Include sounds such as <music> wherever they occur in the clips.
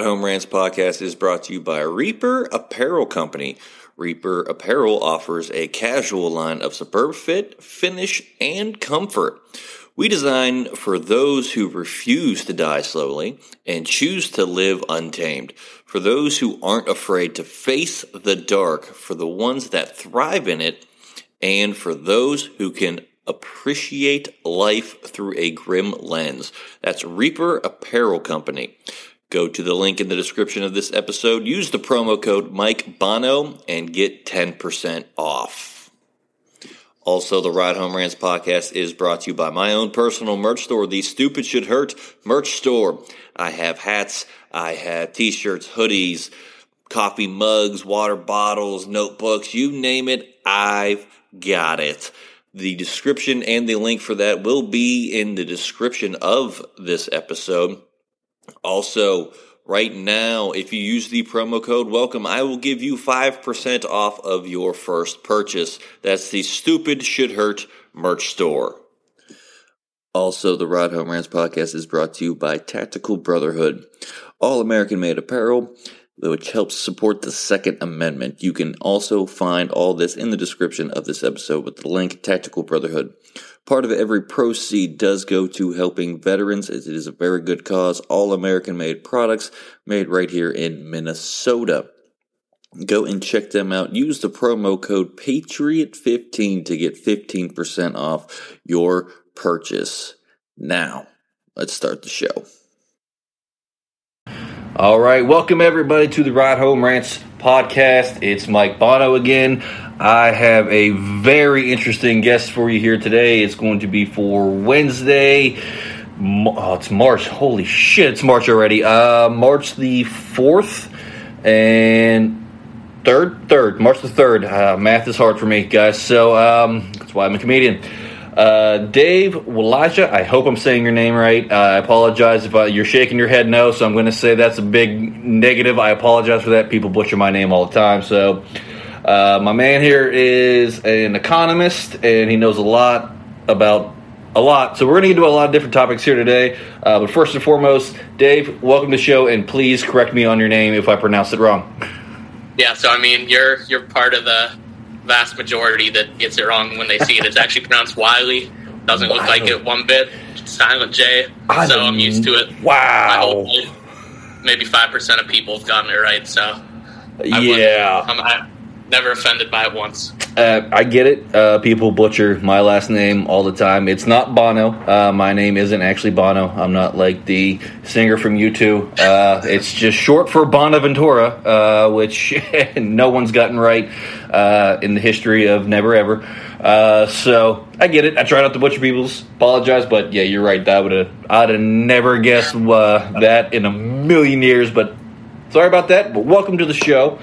Ride Home Rants podcast is brought to you by Reaper Apparel Company. Reaper Apparel offers a casual line of superb fit, finish, and comfort. We design for those who refuse to die slowly and choose to live untamed. For those who aren't afraid to face the dark, for the ones that thrive in it, and for those who can appreciate life through a grim lens. That's Reaper Apparel Company. Go to the link in the description of this episode, use the promo code Mike Bono, and get 10% off. Also, the Ride Home Rants podcast is brought to you by my own personal merch store, the Stupid Should Hurt merch store. I have hats, I have t shirts, hoodies, coffee mugs, water bottles, notebooks, you name it, I've got it. The description and the link for that will be in the description of this episode. Also, right now, if you use the promo code welcome, I will give you 5% off of your first purchase. That's the Stupid Should Hurt merch store. Also, the Ride Home Rants podcast is brought to you by Tactical Brotherhood, all American made apparel which helps support the Second Amendment. You can also find all this in the description of this episode with the link Tactical Brotherhood. Part of every proceed does go to helping veterans it is a very good cause. All American made products made right here in Minnesota. Go and check them out. Use the promo code Patriot15 to get 15% off your purchase. Now, let's start the show. All right, welcome everybody to the Ride Home Rants podcast. It's Mike Bono again. I have a very interesting guest for you here today. It's going to be for Wednesday. Oh, it's March. Holy shit, it's March already. Uh, March the 4th and 3rd? 3rd. March the 3rd. Uh, math is hard for me, guys. So um, that's why I'm a comedian. Uh, Dave Walaja, I hope I'm saying your name right. Uh, I apologize if uh, you're shaking your head no, so I'm going to say that's a big negative. I apologize for that. People butcher my name all the time. So, uh, my man here is an economist, and he knows a lot about a lot. So, we're going to get into a lot of different topics here today. Uh, but first and foremost, Dave, welcome to the show, and please correct me on your name if I pronounce it wrong. Yeah, so I mean, you're you're part of the vast majority that gets it wrong when they see it. It's <laughs> actually pronounced Wiley. Doesn't look like it one bit. Silent J. So I'm used to it. Wow. Maybe five percent of people have gotten it right. So yeah, I'm, I'm never offended by it once. Uh, I get it. Uh, people butcher my last name all the time. It's not Bono. Uh, my name isn't actually Bono. I'm not like the singer from U2. Uh, it's just short for Bonaventura, uh, which <laughs> no one's gotten right uh, in the history of never ever. so I get it. I try not to butcher people's. Apologize, but yeah, you're right. That would have I'd have never guessed that in a million years. But sorry about that. But welcome to the show.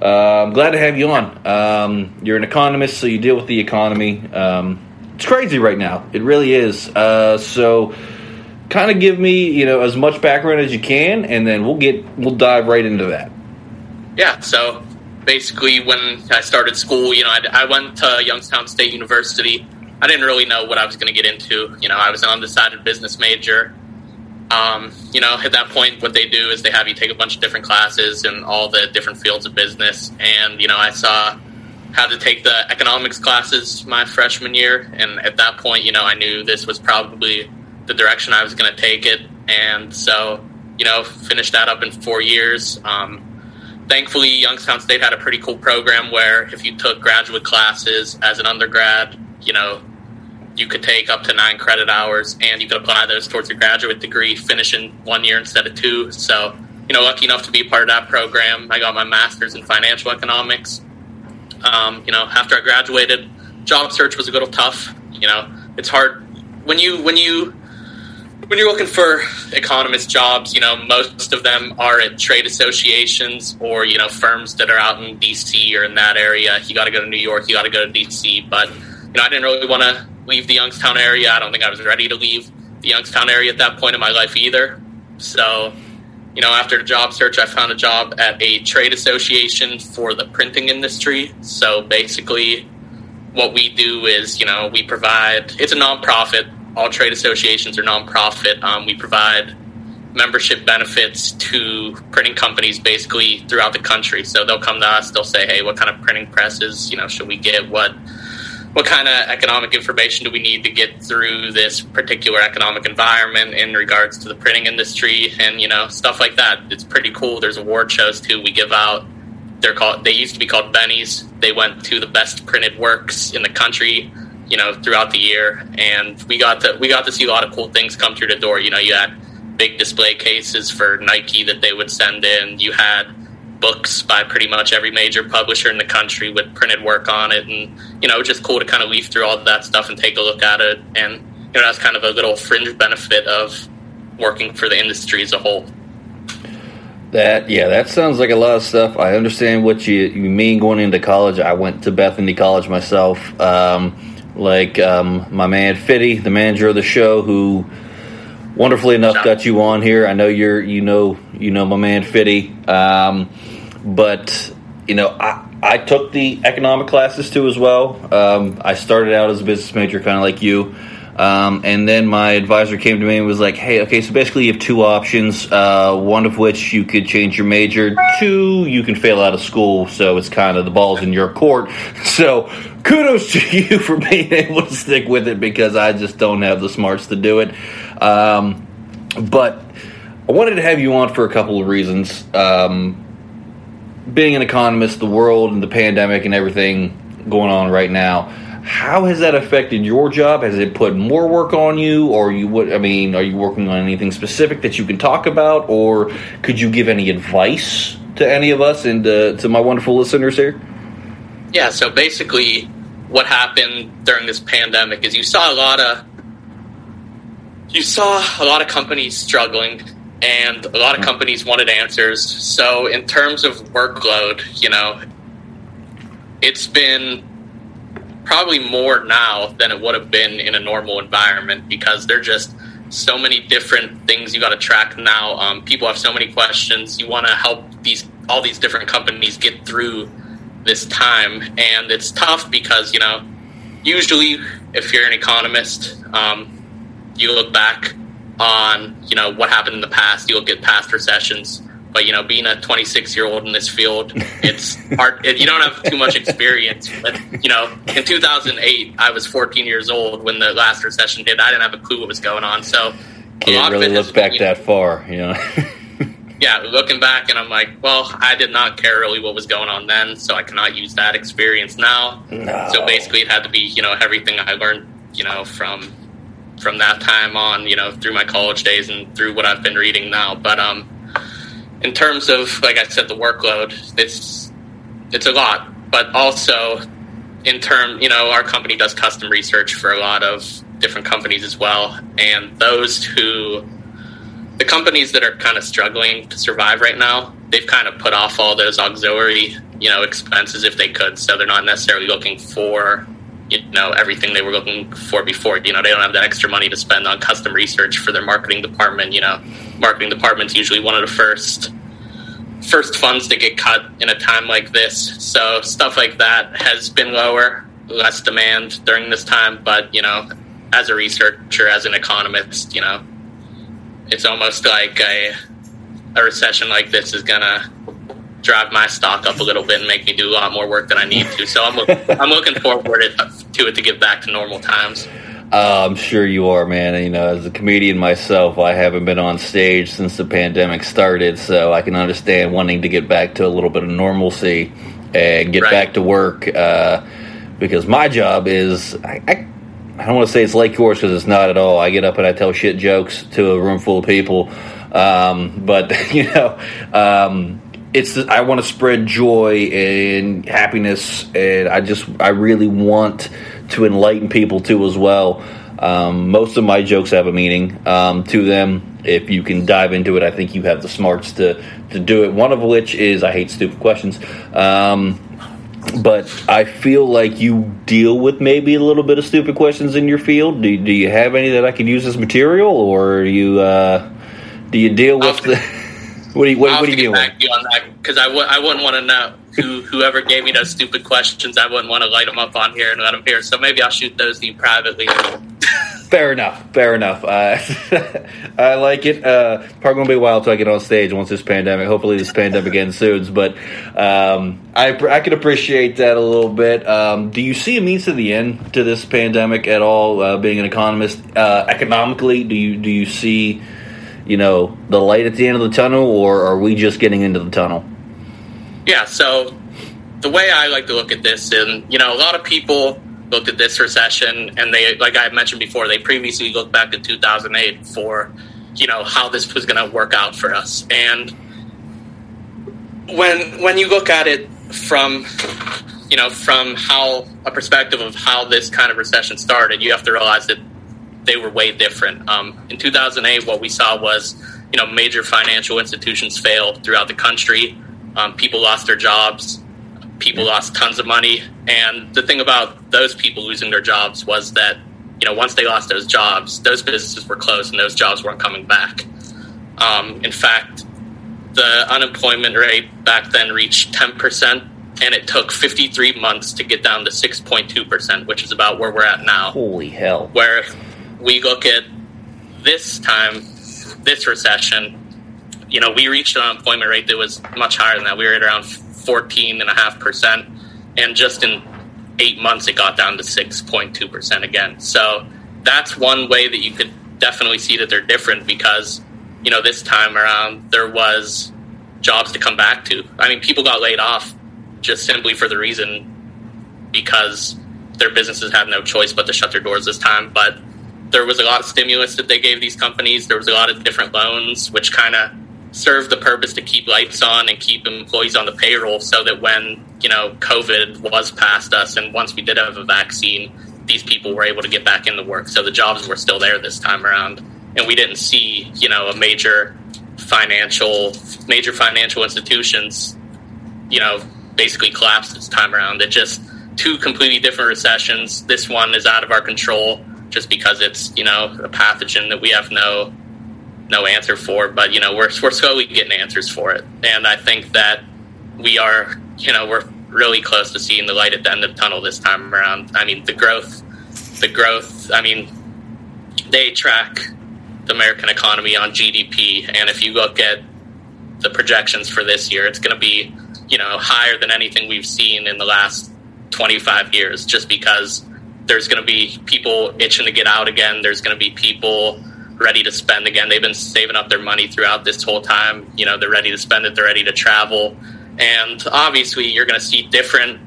Uh, I'm glad to have you on. Um, you're an economist, so you deal with the economy. Um, it's crazy right now. It really is. Uh, so, kind of give me, you know, as much background as you can, and then we'll get we'll dive right into that. Yeah. So basically, when I started school, you know, I, I went to Youngstown State University. I didn't really know what I was going to get into. You know, I was an undecided business major. Um, you know, at that point, what they do is they have you take a bunch of different classes in all the different fields of business. And, you know, I saw how to take the economics classes my freshman year. And at that point, you know, I knew this was probably the direction I was going to take it. And so, you know, finished that up in four years. Um, thankfully, Youngstown State had a pretty cool program where if you took graduate classes as an undergrad, you know, you could take up to nine credit hours and you could apply those towards your graduate degree, finish in one year instead of two. So, you know, lucky enough to be part of that program. I got my master's in financial economics. Um, you know, after I graduated, job search was a little tough. You know, it's hard when you when you when you're looking for economist jobs, you know, most of them are at trade associations or, you know, firms that are out in DC or in that area. You got to go to New York, you got to go to DC. But, you know, I didn't really want to leave the Youngstown area. I don't think I was ready to leave the Youngstown area at that point in my life either. So, you know, after the job search, I found a job at a trade association for the printing industry. So basically, what we do is, you know, we provide, it's a nonprofit. All trade associations are nonprofit. Um, we provide membership benefits to printing companies basically throughout the country. So they'll come to us, they'll say, "Hey, what kind of printing presses, you know, should we get? What what kind of economic information do we need to get through this particular economic environment in regards to the printing industry and you know stuff like that? It's pretty cool. There's award shows too. We give out they're called they used to be called Bennys. They went to the best printed works in the country you know throughout the year. And we got to we got to see a lot of cool things come through the door. You know you had big display cases for nike that they would send in. You had books by pretty much every major publisher in the country with printed work on it, and you know, just cool to kind of leaf through all that stuff and take a look at it. And you know, that's kind of a little fringe benefit of working for the industry as a whole. That yeah, that sounds like a lot of stuff. I understand what you, you mean going into college. I went to Bethany College myself. Um, like um, my man Fiddy, the manager of the show, who wonderfully enough got you on here. I know you're you know you know my man Fiddy, um, but you know I I took the economic classes too as well. Um, I started out as a business major, kind of like you. Um, and then my advisor came to me and was like, "Hey, okay, so basically you have two options. Uh, one of which you could change your major. Two, you can fail out of school. So it's kind of the ball's in your court. <laughs> So kudos to <laughs> you for being able to stick with it because I just don't have the smarts to do it. Um, but I wanted to have you on for a couple of reasons. Um, being an economist, the world and the pandemic and everything going on right now, how has that affected your job? Has it put more work on you, or you what? I mean, are you working on anything specific that you can talk about, or could you give any advice to any of us and uh, to my wonderful listeners here? Yeah. So basically, what happened during this pandemic is you saw a lot of you saw a lot of companies struggling and a lot of companies wanted answers. So, in terms of workload, you know, it's been probably more now than it would have been in a normal environment because there are just so many different things you got to track now. Um, people have so many questions. You want to help these all these different companies get through this time, and it's tough because you know, usually if you're an economist. Um, you look back on you know what happened in the past. You look at past recessions, but you know being a 26 year old in this field, it's <laughs> hard. You don't have too much experience. But you know, in 2008, I was 14 years old when the last recession hit. I didn't have a clue what was going on. So can't really look back you know, that far, you know. <laughs> yeah, looking back, and I'm like, well, I did not care really what was going on then, so I cannot use that experience now. No. So basically, it had to be you know everything I learned you know from from that time on, you know, through my college days and through what I've been reading now. But um, in terms of, like I said, the workload, it's it's a lot. But also, in term, you know, our company does custom research for a lot of different companies as well, and those who, the companies that are kind of struggling to survive right now, they've kind of put off all those auxiliary, you know, expenses if they could. So they're not necessarily looking for you know everything they were looking for before. You know, they don't have that extra money to spend on custom research for their marketing department. You know, marketing department's usually one of the first first funds to get cut in a time like this. So stuff like that has been lower, less demand during this time. But you know, as a researcher, as an economist, you know, it's almost like a a recession like this is gonna drive my stock up a little bit and make me do a lot more work than I need to. So I'm <laughs> I'm looking forward to it to get back to normal times. Uh, I'm sure you are, man. You know, as a comedian myself, I haven't been on stage since the pandemic started, so I can understand wanting to get back to a little bit of normalcy and get right. back to work. Uh, because my job is, I, I, I don't want to say it's like yours because it's not at all. I get up and I tell shit jokes to a room full of people, um, but <laughs> you know, um, it's I want to spread joy and happiness, and I just I really want to enlighten people too as well. Um, most of my jokes have a meaning um, to them. If you can dive into it, I think you have the smarts to to do it. One of which is I hate stupid questions. Um, but I feel like you deal with maybe a little bit of stupid questions in your field. Do, do you have any that I could use as material, or you uh, do you deal with the? <laughs> What do you what, what do you that because I w- I wouldn't want to know who whoever gave me those stupid questions. I wouldn't want to light them up on here and let them hear. So maybe I'll shoot those to you privately. <laughs> Fair enough. Fair enough. Uh, <laughs> I like it. Uh, probably going to be a while until I get on stage once this pandemic. Hopefully, this pandemic ends soon. But um, I I can appreciate that a little bit. Um, do you see a means to the end to this pandemic at all? Uh, being an economist, uh, economically, do you do you see you know the light at the end of the tunnel, or are we just getting into the tunnel? Yeah. So the way I like to look at this, and you know, a lot of people looked at this recession and they, like I mentioned before, they previously looked back at 2008 for, you know, how this was going to work out for us. And when when you look at it from, you know, from how a perspective of how this kind of recession started, you have to realize that they were way different. Um, in 2008, what we saw was, you know, major financial institutions fail throughout the country. Um, people lost their jobs people lost tons of money. And the thing about those people losing their jobs was that, you know, once they lost those jobs, those businesses were closed and those jobs weren't coming back. Um, in fact, the unemployment rate back then reached 10%, and it took 53 months to get down to 6.2%, which is about where we're at now. Holy hell. Where we look at this time, this recession, you know, we reached an unemployment rate that was much higher than that. We were at around 14.5%. And just in eight months, it got down to 6.2% again. So that's one way that you could definitely see that they're different because, you know, this time around, there was jobs to come back to. I mean, people got laid off just simply for the reason because their businesses had no choice but to shut their doors this time. But there was a lot of stimulus that they gave these companies. There was a lot of different loans, which kind of served the purpose to keep lights on and keep employees on the payroll so that when, you know, COVID was past us and once we did have a vaccine, these people were able to get back into work. So the jobs were still there this time around. And we didn't see, you know, a major financial major financial institutions, you know, basically collapse this time around. It just two completely different recessions. This one is out of our control just because it's, you know, a pathogen that we have no no answer for, but you know we're we're slowly getting answers for it, and I think that we are you know we're really close to seeing the light at the end of the tunnel this time around. I mean the growth, the growth. I mean they track the American economy on GDP, and if you look at the projections for this year, it's going to be you know higher than anything we've seen in the last 25 years, just because there's going to be people itching to get out again. There's going to be people ready to spend again. They've been saving up their money throughout this whole time. You know, they're ready to spend it, they're ready to travel. And obviously, you're going to see different.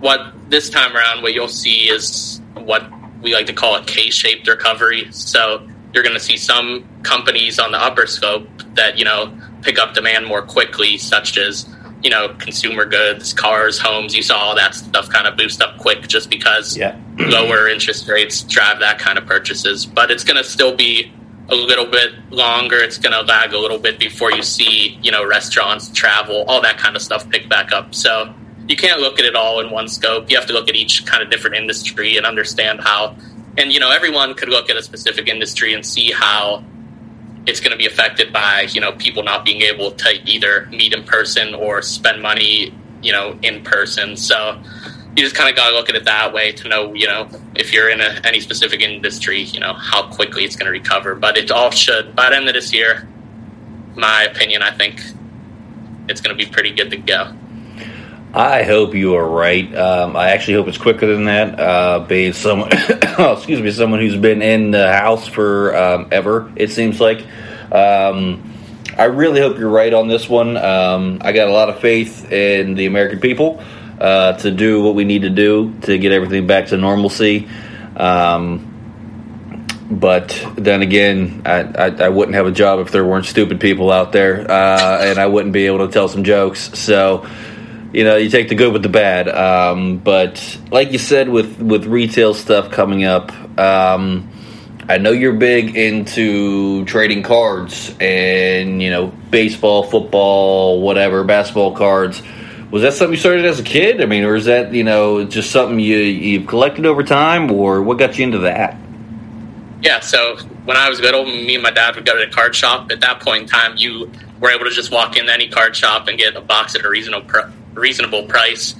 What this time around, what you'll see is what we like to call a K shaped recovery. So you're going to see some companies on the upper scope that, you know, pick up demand more quickly, such as, you know, consumer goods, cars, homes. You saw all that stuff kind of boost up quick just because yeah. <clears throat> lower interest rates drive that kind of purchases. But it's going to still be a little bit longer. It's going to lag a little bit before you see, you know, restaurants, travel, all that kind of stuff pick back up. So you can't look at it all in one scope. You have to look at each kind of different industry and understand how. And you know, everyone could look at a specific industry and see how it's going to be affected by you know people not being able to either meet in person or spend money you know in person. So you just kind of got to look at it that way to know, you know, if you're in a, any specific industry, you know, how quickly it's going to recover. But it all should, by the end of this year, my opinion, I think it's going to be pretty good to go. I hope you are right. Um, I actually hope it's quicker than that. Uh, being someone, <coughs> oh, excuse me, someone who's been in the house for um, ever, it seems like. Um, I really hope you're right on this one. Um, I got a lot of faith in the American people uh, to do what we need to do to get everything back to normalcy. Um, but then again, I, I, I, wouldn't have a job if there weren't stupid people out there, uh, and I wouldn't be able to tell some jokes. So, you know, you take the good with the bad. Um, but like you said, with with retail stuff coming up, um, I know you're big into trading cards and you know baseball, football, whatever, basketball cards was that something you started as a kid? I mean, or is that you know just something you you've collected over time, or what got you into that? Yeah, so when I was little, me and my dad would go to the card shop. At that point in time, you were able to just walk into any card shop and get a box at a reasonable reasonable price,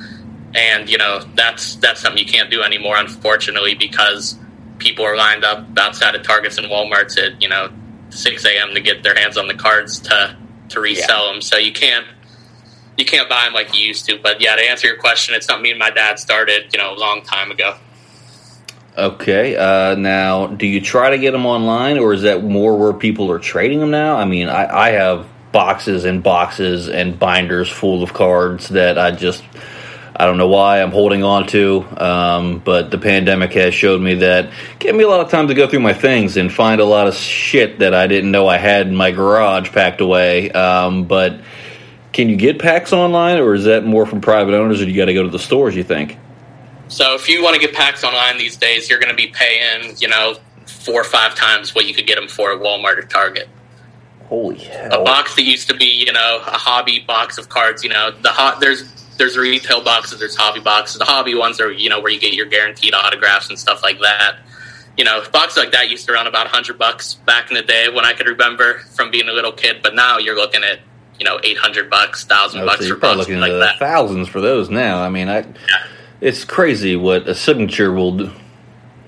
and you know that's that's something you can't do anymore, unfortunately, because people are lined up outside of Targets and WalMarts at you know 6 a.m. to get their hands on the cards to to resell yeah. them. So you can't you can't buy them like you used to. But yeah, to answer your question, it's something me and my dad started you know a long time ago. Okay. Uh, now, do you try to get them online, or is that more where people are trading them now? I mean, I, I have boxes and boxes and binders full of cards that I just I don't know why I'm holding on to, um, but the pandemic has showed me that gave me a lot of time to go through my things and find a lot of shit that I didn't know I had in my garage packed away. Um, but can you get packs online, or is that more from private owners, or do you got to go to the stores? You think? So if you want to get packs online these days, you're going to be paying, you know, four or five times what you could get them for at Walmart or Target. Holy hell! A box that used to be, you know, a hobby box of cards. You know, the hot there's there's retail boxes, there's hobby boxes. The hobby ones are, you know, where you get your guaranteed autographs and stuff like that. You know, boxes like that used to run about hundred bucks back in the day when I could remember from being a little kid. But now you're looking at you know eight hundred bucks, thousand oh, bucks so for boxes like that. Thousands for those now. I mean, I. Yeah it's crazy what a signature will do,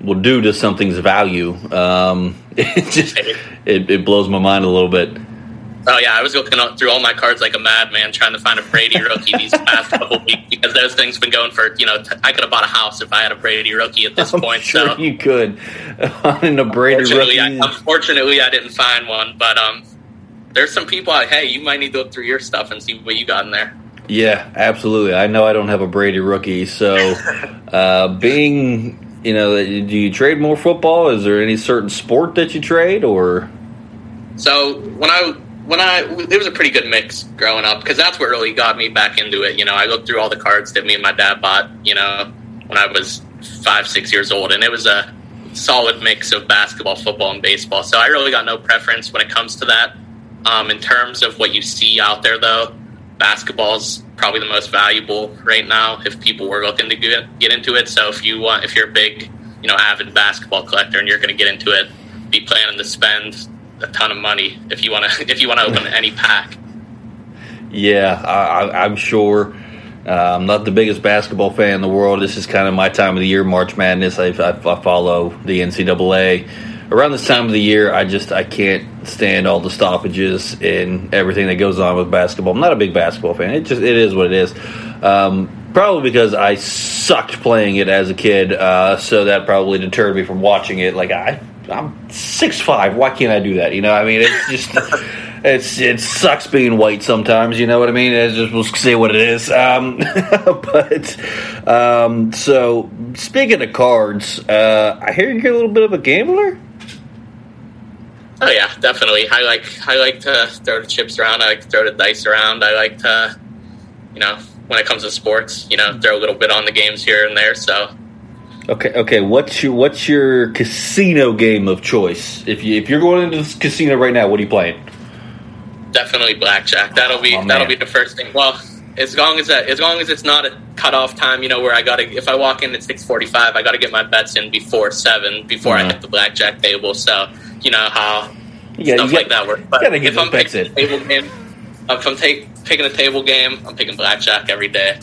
will do to something's value. Um, <laughs> it just it, it, blows my mind a little bit. Oh yeah, I was looking through all my cards like a madman trying to find a Brady <laughs> rookie these past couple weeks because those things have been going for you know t- I could have bought a house if I had a Brady rookie at this I'm point. Sure so you could. <laughs> in a Brady unfortunately, rookie, I, unfortunately I didn't find one, but um, there's some people. Like, hey, you might need to look through your stuff and see what you got in there. Yeah, absolutely. I know I don't have a Brady rookie, so uh, being you know, do you trade more football? Is there any certain sport that you trade, or? So when I when I it was a pretty good mix growing up because that's what really got me back into it. You know, I looked through all the cards that me and my dad bought. You know, when I was five six years old, and it was a solid mix of basketball, football, and baseball. So I really got no preference when it comes to that. Um, in terms of what you see out there, though, basketball's probably the most valuable right now if people were looking to get, get into it. So if you want, if you're a big, you know, avid basketball collector and you're going to get into it, be planning to spend a ton of money if you want to <laughs> if you want to open any pack. Yeah, I, am sure. Uh, I'm not the biggest basketball fan in the world. This is kind of my time of the year, March Madness. I, I, I follow the NCAA around this time of the year, I just I can't stand all the stoppages and everything that goes on with basketball. I'm not a big basketball fan. It just it is what it is. Um, probably because I sucked playing it as a kid, uh, so that probably deterred me from watching it. Like I, I'm six five. Why can't I do that? You know, I mean, it's just. <laughs> it's it sucks being white sometimes. You know what I mean? It's just we'll say what it is. Um, <laughs> but um, so speaking of cards, uh, I hear you're a little bit of a gambler. Oh yeah, definitely. I like I like to throw the chips around. I like to throw the dice around. I like to, you know, when it comes to sports, you know, throw a little bit on the games here and there. So. Okay. Okay. What's your What's your casino game of choice? If you if you're going into the casino right now, what are you playing? Definitely blackjack. That'll be oh, that'll be the first thing. Well, as long as that, as long as it's not a cutoff time, you know, where I got to if I walk in at six forty five, I got to get my bets in before seven before mm-hmm. I hit the blackjack table. So you know how yeah, stuff like that works. But if I'm picking a table game, if I'm take, picking a table game, I'm picking blackjack every day.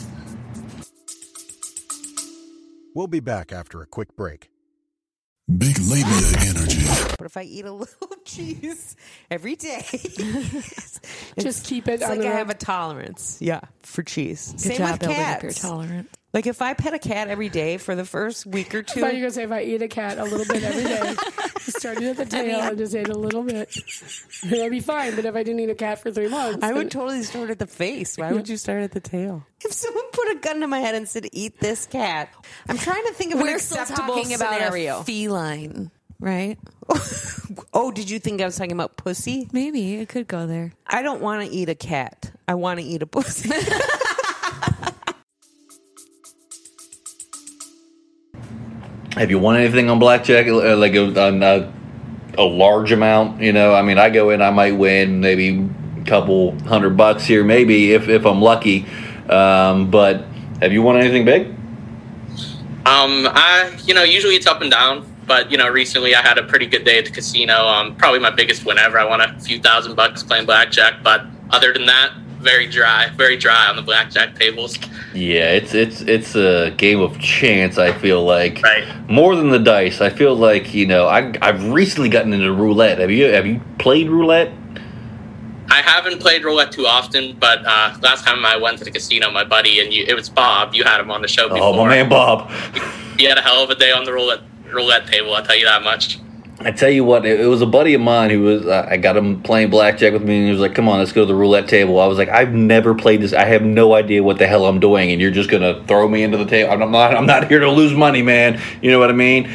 We'll be back after a quick break. Big labia energy. But if I eat a <laughs> little cheese every day, <laughs> just keep it. It's like I have a tolerance. Yeah, for cheese. Good Same job with cats. You're tolerant. Like if I pet a cat every day for the first week or two. I thought you were gonna say if I eat a cat a little bit every day, <laughs> started at the tail and just ate a little bit, that'd be fine. But if I didn't eat a cat for three months, I would totally start at the face. Why would you start at the tail? If someone put a gun to my head and said, "Eat this cat," I'm trying to think of We're an acceptable still about scenario. A feline, right? <laughs> oh, did you think I was talking about pussy? Maybe it could go there. I don't want to eat a cat. I want to eat a pussy. <laughs> Have you won anything on blackjack? Uh, like a, a, large amount? You know, I mean, I go in, I might win maybe a couple hundred bucks here, maybe if if I'm lucky. Um, but have you won anything big? Um, I you know usually it's up and down, but you know recently I had a pretty good day at the casino. Um, probably my biggest win ever. I won a few thousand bucks playing blackjack, but other than that, very dry, very dry on the blackjack tables. Yeah, it's it's it's a game of chance. I feel like Right. more than the dice. I feel like you know I I've recently gotten into roulette. Have you have you played roulette? I haven't played roulette too often, but uh, last time I went to the casino, my buddy and you, it was Bob. You had him on the show before. Oh, my man Bob. <laughs> He had a hell of a day on the roulette roulette table. I'll tell you that much. I tell you what, it, was a buddy of mine who was. Uh, I got him playing blackjack with me, and he was like, "Come on, let's go to the roulette table." I was like, "I've never played this. I have no idea what the hell I'm doing, and you're just gonna throw me into the table. I'm not. I'm not here to lose money, man. You know what I mean?"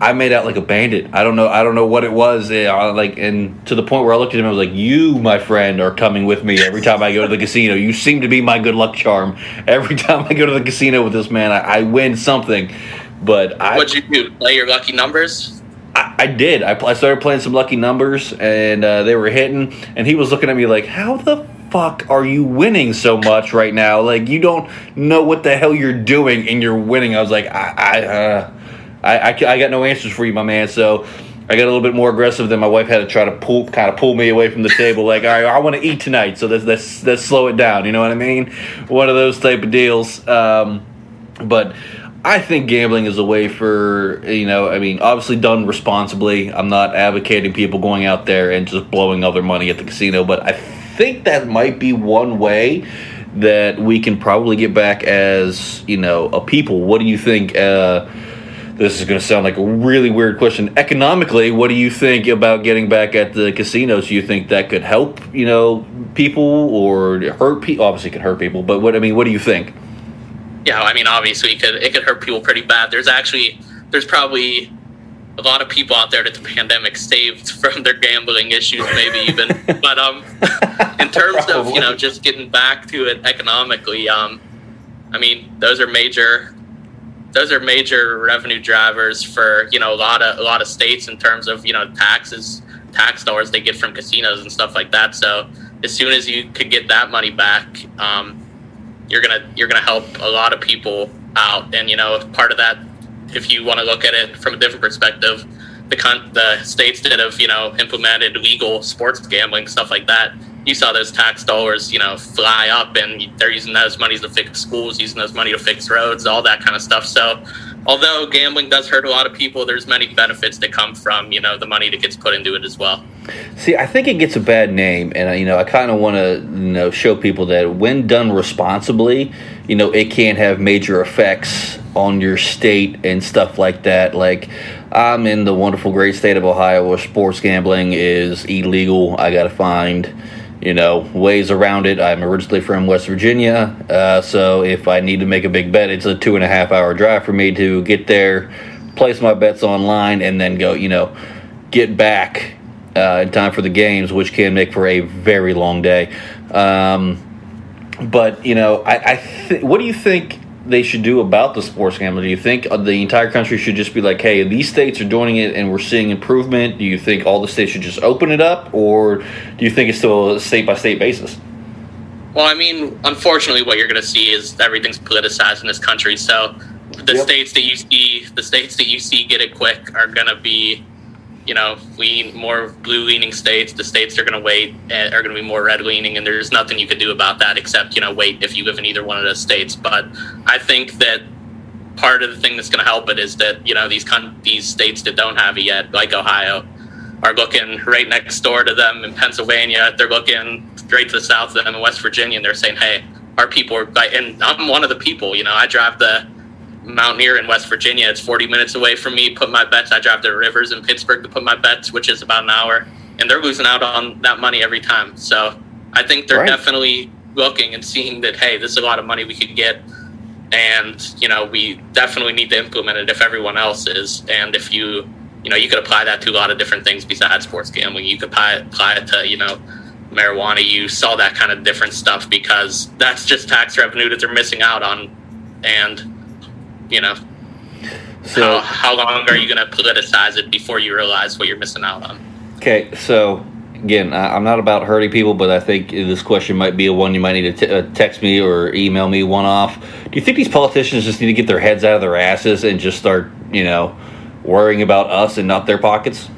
I made out like a bandit. I don't know. I don't know what it was. Uh, like, and to the point where I looked at him, I was like, "You, my friend, are coming with me every time I go to the casino. You seem to be my good luck charm. Every time I go to the casino with this man, I, I win something." But I, What'd you do? Play your lucky numbers? I, did. I, I started playing some lucky numbers, and uh, they were hitting. And he was looking at me like, "How the fuck are you winning so much right now? Like you don't know what the hell you're doing, and you're winning." I was like, "I, I, uh, I, I, I got no answers for you, my man." So. I got a little bit more aggressive than my wife had to try to pull, kind of pull me away from the table. Like, all right, I want to eat tonight, so let's, let's let's slow it down. You know what I mean? One of those type of deals. Um, but I think gambling is a way for you know. I mean, obviously done responsibly. I'm not advocating people going out there and just blowing all their money at the casino, but I think that might be one way that we can probably get back as you know a people. What do you think? Uh, this is going to sound like a really weird question. Economically, what do you think about getting back at the casinos? Do you think that could help, you know, people or hurt people? Obviously, could hurt people, but what I mean, what do you think? Yeah, I mean, obviously, it could it could hurt people pretty bad. There's actually there's probably a lot of people out there that the pandemic saved <laughs> from their gambling issues, maybe even. <laughs> but um, in terms of you know just getting back to it economically, um, I mean, those are major those are major revenue drivers for you know a lot of a lot of states in terms of you know taxes tax dollars they get from casinos and stuff like that. So as soon as you could get that money back, um, you're gonna you're gonna help a lot of people out. And you know part of that, if you want to look at it from a different perspective, the con- the states that have you know implemented legal sports gambling stuff like that. You saw those tax dollars, you know, fly up, and they're using those monies to fix schools, using those money to fix roads, all that kind of stuff. So, although gambling does hurt a lot of people, there's many benefits that come from you know the money that gets put into it as well. See, I think it gets a bad name, and uh, you know, I kind of want to, you know, show people that when done responsibly, you know, it can have major effects on your state and stuff like that. Like, I'm in the wonderful, great state of Ohio where sports gambling is illegal. I got to find, you know, ways around it. I'm originally from West Virginia, uh, so if I need to make a big bet, it's a two and a half hour drive for me to get there, place my bets online, and then go, you know, get back uh, in time for the games, which can make for a very long day. Um, but you know, I, I th- what do you think they should do about the sports gambling? Do you think uh, the entire country should just be like, "Hey, these states are doing it, and we're seeing improvement"? Do you think all the states should just open it up, or do you think it's still a state by state basis? Well, I mean, unfortunately, what you're going to see is everything's politicized in this country. So the Yep. states that you see, the states that you see get it quick are going to be, you know, lean more blue leaning states. The states are going to wait eh, are going to be more red leaning, and there's nothing you could do about that except you know wait if you live in either one of those states. But I think that part of the thing that's going to help it is that you know these con- these states that don't have it yet, like Ohio, are looking right next door to them in Pennsylvania. They're looking straight to the south of them in West Virginia, and they're saying, "Hey, our people are." like," And I'm one of the people. You know, I drive the Mountaineer in West Virginia. It's 40 minutes away from me. Put my bets. I drive to Rivers in Pittsburgh to put my bets, which is about an hour, and they're losing out on that money every time. So I think they're Right. definitely looking and seeing that, hey, this is a lot of money we could get. And you know, we definitely need to implement it if everyone else is, and if you you know, you could apply that to a lot of different things besides sports gambling. You could apply, apply it to, you know, marijuana use, all that kind of different stuff because that's just tax revenue that they're missing out on. And, you know, So, how, how long are you going to politicize it before you realize what you're missing out on? okay, so again, I, I'm not about hurting people, but I think this question might be a one you might need to t- uh, text me or email me one off. Do you think these politicians just need to get their heads out of their asses and just start, you know, worrying about us and not their pockets?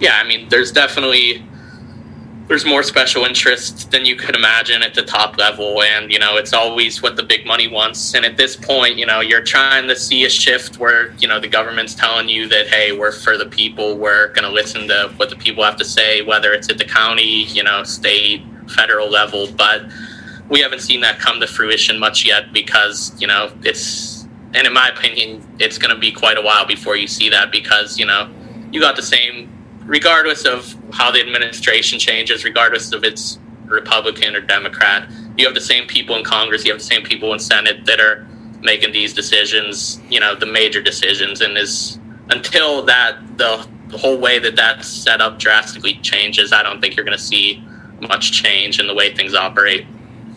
Yeah, I mean, there's definitely there's more special interests than you could imagine at the top level and you know it's always what the big money wants. And at this point you know you're trying to see a shift where you know the government's telling you that hey we're for the people we're going to listen to what the people have to say whether it's at the county you know state federal level. But we haven't seen that come to fruition much yet because you know it's and in my opinion it's going to be quite a while before you see that because you know you got the same regardless of how the administration changes, regardless of it's Republican or Democrat, you have the same people in Congress, you have the same people in Senate that are making these decisions, you know, the major decisions. And is until that, the, the whole way that that's set up drastically changes, I don't think you're going to see much change in the way things operate.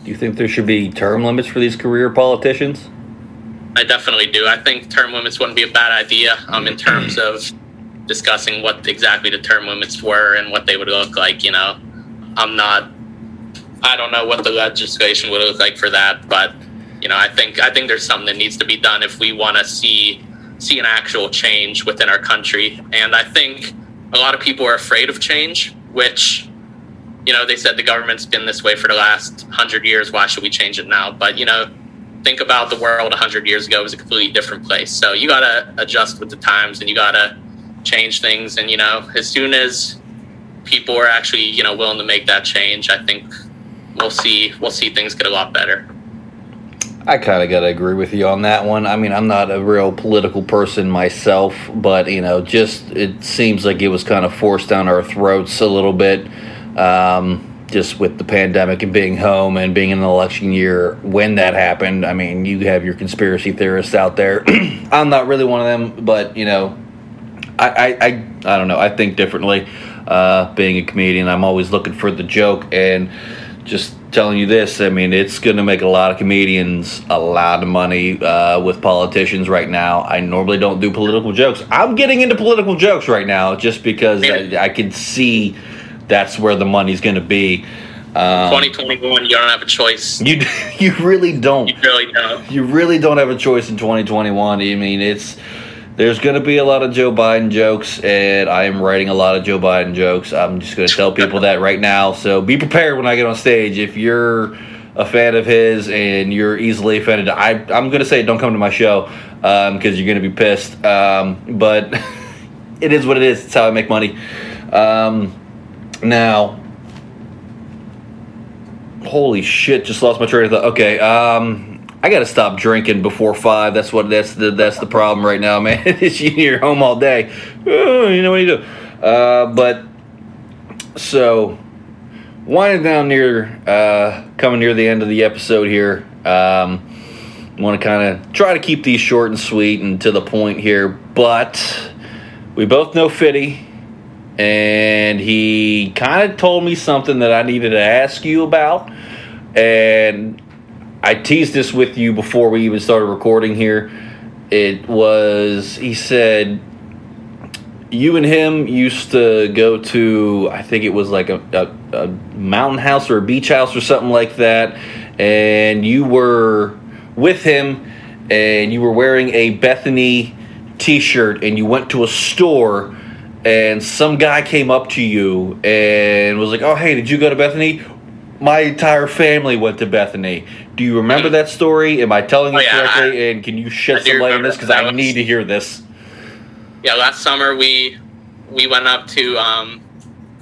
Do you think there should be term limits for these career politicians? I definitely do. I think term limits wouldn't be a bad idea um, in terms <clears throat> of discussing what exactly the term limits were and what they would look like. You know, I'm not. I don't know what the legislation would look like for that, but you know, I think I think there's something that needs to be done if we want to see see an actual change within our country. And I think a lot of people are afraid of change, which you know they said the government's been this way for the last hundred years. Why should we change it now? But you know, think about the world 100 years ago was a completely different place so you got to adjust with the times and you got to change things. And you know, as soon as people are actually you know willing to make that change, I think we'll see we'll see things get a lot better. I kind of got to agree with you on that one. I mean, I'm not a real political person myself, but you know, just it seems like it was kind of forced down our throats a little bit. Um, just with the pandemic and being home and being in an election year when that happened. I mean, you have your conspiracy theorists out there. <clears throat> I'm not really one of them, but you know, I, I, I, don't know. I think differently. Uh, being a comedian, I'm always looking for the joke, and just telling you this. I mean, it's going to make a lot of comedians a lot of money uh, with politicians right now. I normally don't do political jokes. I'm getting into political jokes right now just because I, I can see that's where the money's going to be. Um, 2021, you don't have a choice. You <laughs> you really don't. You really don't. You really don't have a choice in 2021. I mean, it's there's going to be a lot of Joe Biden jokes, and I am writing a lot of Joe Biden jokes. I'm just going to tell people that right now. So be prepared when I get on stage. If you're a fan of his and you're easily offended, I, I'm going to say don't come to my show because um, you're going to be pissed. Um, but <laughs> it is what it is. It's how I make money. Um, now, holy shit! Just lost my train of thought. Okay. Um, I got to stop drinking before five. That's what that's the that's the problem right now, <laughs> man. it's you're home all day. Oh, you know what you do. Uh, but so winding down near uh, coming near the end of the episode here. Um, want to kind of try to keep these short and sweet and to the point here, but we both know Fiddy, and he kind of told me something that I needed to ask you about, and I teased this with you before we even started recording here. It was, he said, you and him used to go to, I think it was like a, a, a mountain house or a beach house or something like that. And you were with him and you were wearing a Bethany t shirt and you went to a store and some guy came up to you and was like, "Oh, hey, did you go to Bethany? My entire family went to Bethany. Do you remember that story? Am I telling you oh, yeah, correctly? I, and can you shed some light on this because I was, need to hear this? Yeah, last summer we we went up to um,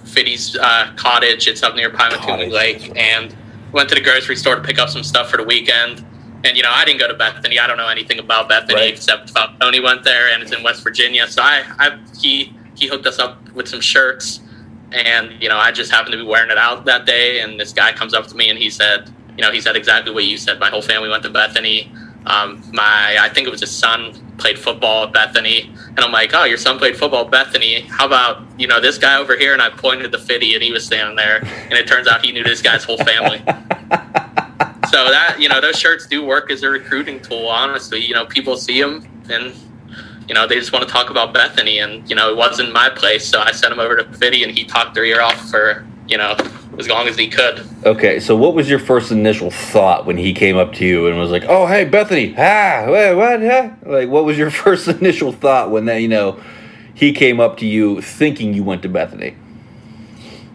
Fiddy's uh, cottage. It's up near Pymatuning Lake, and went to the grocery store to pick up some stuff for the weekend. And you know, I didn't go to Bethany. I don't know anything about Bethany right. except Tony went there, and it's in West Virginia. So I, I he he hooked us up with some shirts and you know i just happened to be wearing it out that day and this guy comes up to me and he said you know he said exactly what you said. My whole family went to bethany. Um, my i think it was his son played football at bethany. And i'm like oh your son played football at bethany. How about you know this guy over here? And i pointed the Fiddy and he was standing there. And it turns out he knew this guy's whole family. <laughs> So that you know those shirts do work as a recruiting tool honestly. You know people see them and you know, they just want to talk about Bethany, and you know, it wasn't my place, so I sent him over to Fiddy, and he talked their ear off for you know as long as he could. Okay, so what was your first initial thought when he came up to you and was like, "Oh, hey, Bethany, ah, wait, what? Huh? Like, what was your <laughs> first initial thought when that you know he came up to you thinking you went to Bethany?"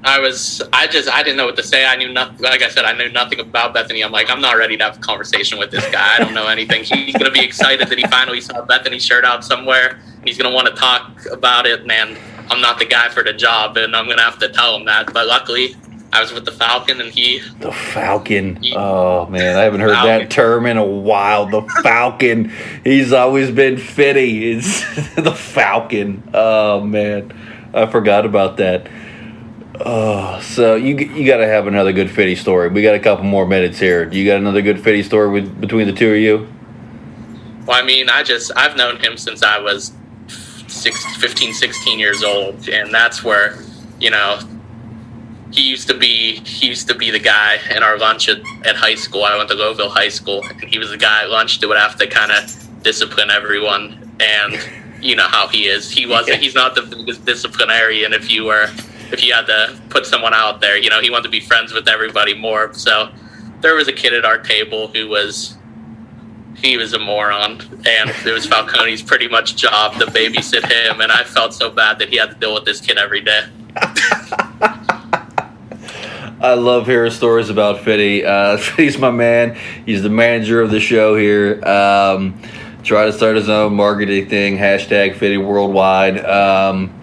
I was, I just, I didn't know what to say. I knew nothing. Like I said, I knew nothing about Bethany. I'm like, I'm not ready to have a conversation with this guy. I don't know anything. He's gonna be excited that he finally saw Bethany's shirt out somewhere. He's gonna want to talk about it, and I'm not the guy for the job, and I'm gonna have to tell him that. But luckily, I was with the Falcon, and he. The Falcon. Oh man, I haven't heard Falcon. that term in a while. The Falcon. He's always been Fiddy. It's <laughs> the Falcon. Oh man, I forgot about that. Oh, so you you got to have another good Fiddy story. We got a couple more minutes here. Do you got another good Fiddy story with between the two of you? Well, I mean, I just, I've known him since I was six, 15, 16 years old, and that's where, you know, he used to be he used to be the guy in our lunch at, at high school. I went to Lowville High School, and he was the guy at lunch that would have to kind of discipline everyone. And you know how he is. He wasn't. He's not the biggest disciplinarian. If you were, if you had to put someone out there, you know, he wanted to be friends with everybody more. So there was a kid at our table who was. He was a moron, and it was Falcon's pretty much job to babysit him, and I felt so bad that he had to deal with this kid every day. <laughs> I love hearing stories about Fiddy. Uh, <laughs> Fiddy's my man. He's the manager of the show here. Um, try to start his own marketing thing. Hashtag Fiddy Worldwide. Um,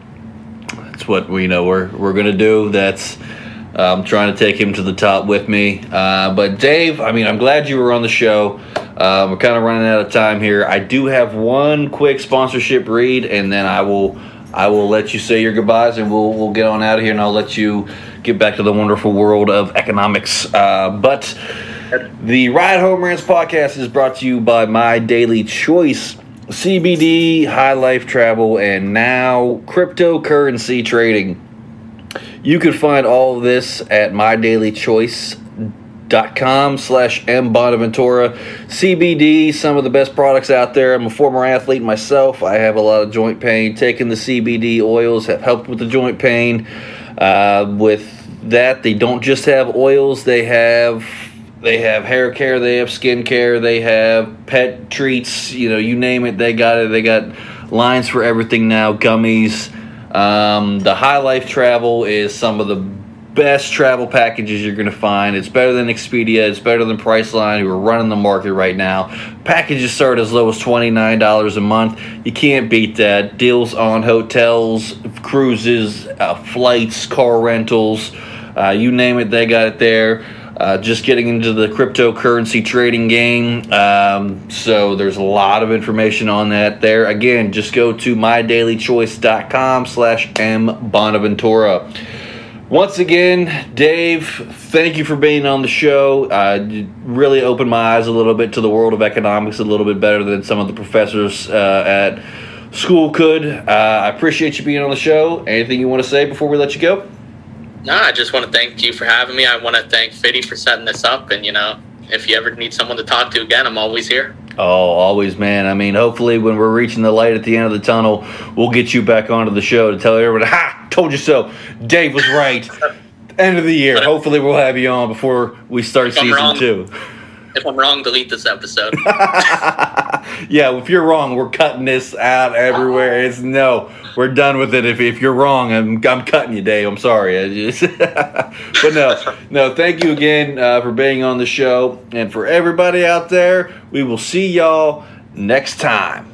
what we know we're we're gonna do. That's um, trying to take him to the top with me. Uh, but Dave, I mean, I'm glad you were on the show. Um, we're kind of running out of time here. I do have one quick sponsorship read, and then I will I will let you say your goodbyes, and we'll we'll get on out of here, and I'll let you get back to the wonderful world of economics. Uh, but the Ride Home Rants podcast is brought to you by My Daily Choice. CBD, high life travel, and now cryptocurrency trading. You can find all of this at mydailychoice.com slash mbonaventura. CBD, some of the best products out there. I'm a former athlete myself. I have a lot of joint pain. Taking the CBD oils have helped with the joint pain. Uh, with that, they don't just have oils, they have they have hair care, they have skin care, they have pet treats, you know, you name it, they got it. They got lines for everything now, gummies. Um, the High Life Travel is some of the best travel packages you're going to find. It's better than Expedia, it's better than Priceline, who are running the market right now. Packages start as low as $29 a month. You can't beat that. Deals on hotels, cruises, uh, flights, car rentals, uh, you name it, they got it there. Uh, just getting into the cryptocurrency trading game. Um, so there's a lot of information on that there. Again, just go to mydailychoice.com slash M Bonaventura. Once again, Dave, thank you for being on the show. Uh, really opened my eyes a little bit to the world of economics a little bit better than some of the professors uh, at school could. Uh, I appreciate you being on the show. Anything you want to say before we let you go? No, I just want to thank you for having me. I want to thank Fiddy for setting this up. And, you know, if you ever need someone to talk to again, I'm always here. Oh, always, man. I mean, hopefully, when we're reaching the light at the end of the tunnel, we'll get you back onto the show to tell everyone, ha, told you so. Dave was right. <laughs> end of the year. Hopefully, we'll have you on before we start season wrong- two. If I'm wrong, delete this episode. <laughs> yeah, if you're wrong, we're cutting this out everywhere. It's no, we're done with it. If, if you're wrong, I'm, I'm cutting you, Dave. I'm sorry. I just, <laughs> but no, no. Thank you again uh, for being on the show, and for everybody out there, we will see y'all next time.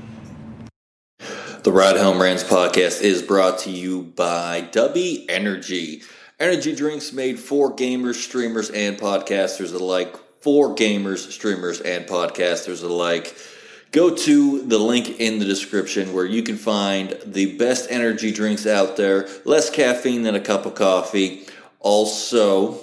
The Ride Home Rants podcast is brought to you by Dubby Energy. Energy drinks made for gamers, streamers, and podcasters alike. For gamers, streamers, and podcasters alike. Go to the link in the description where you can find the best energy drinks out there. Less caffeine than a cup of coffee. Also,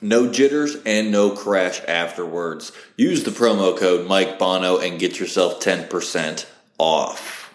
no jitters and no crash afterwards. Use the promo code Mike Bono and get yourself 10% off.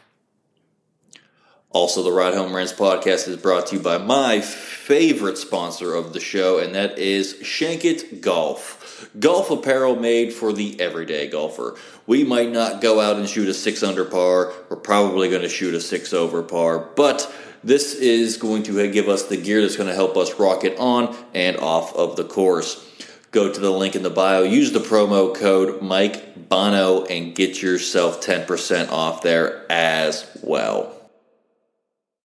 Also, the Ride Home Rants podcast is brought to you by my favorite sponsor of the show, and that is Shankit Golf. Golf apparel made for the everyday golfer. We might not go out and shoot a six under par. We're probably going to shoot a six over par, but this is going to give us the gear that's going to help us rock it on and off of the course. Go to the link in the bio, use the promo code Mike Bono, and get yourself 10% off there as well.